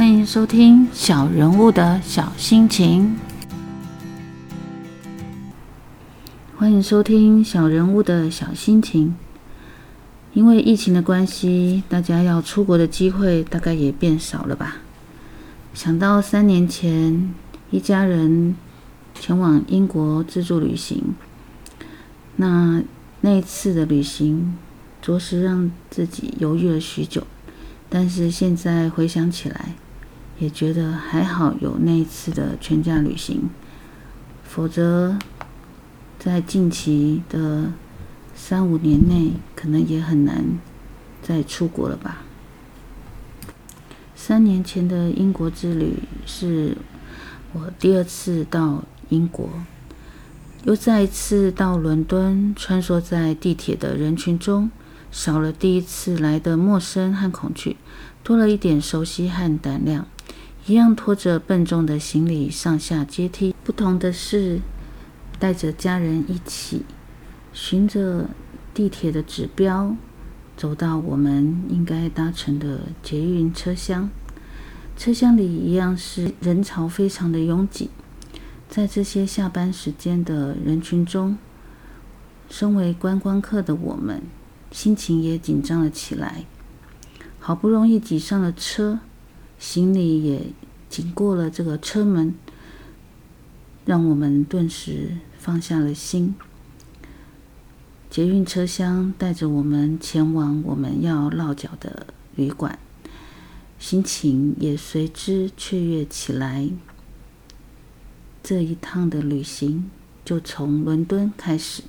欢迎收听《小人物的小心情》。欢迎收听《小人物的小心情》。因为疫情的关系，大家要出国的机会大概也变少了吧？想到三年前一家人前往英国自助旅行，那那次的旅行，着实让自己犹豫了许久。但是现在回想起来，也觉得还好有那一次的全家旅行，否则在近期的三五年内，可能也很难再出国了吧。三年前的英国之旅是我第二次到英国，又再一次到伦敦，穿梭在地铁的人群中。少了第一次来的陌生和恐惧，多了一点熟悉和胆量。一样拖着笨重的行李上下阶梯，不同的是，带着家人一起，循着地铁的指标，走到我们应该搭乘的捷运车厢。车厢里一样是人潮非常的拥挤。在这些下班时间的人群中，身为观光客的我们。心情也紧张了起来。好不容易挤上了车，行李也经过了这个车门，让我们顿时放下了心。捷运车厢带着我们前往我们要落脚的旅馆，心情也随之雀跃起来。这一趟的旅行就从伦敦开始。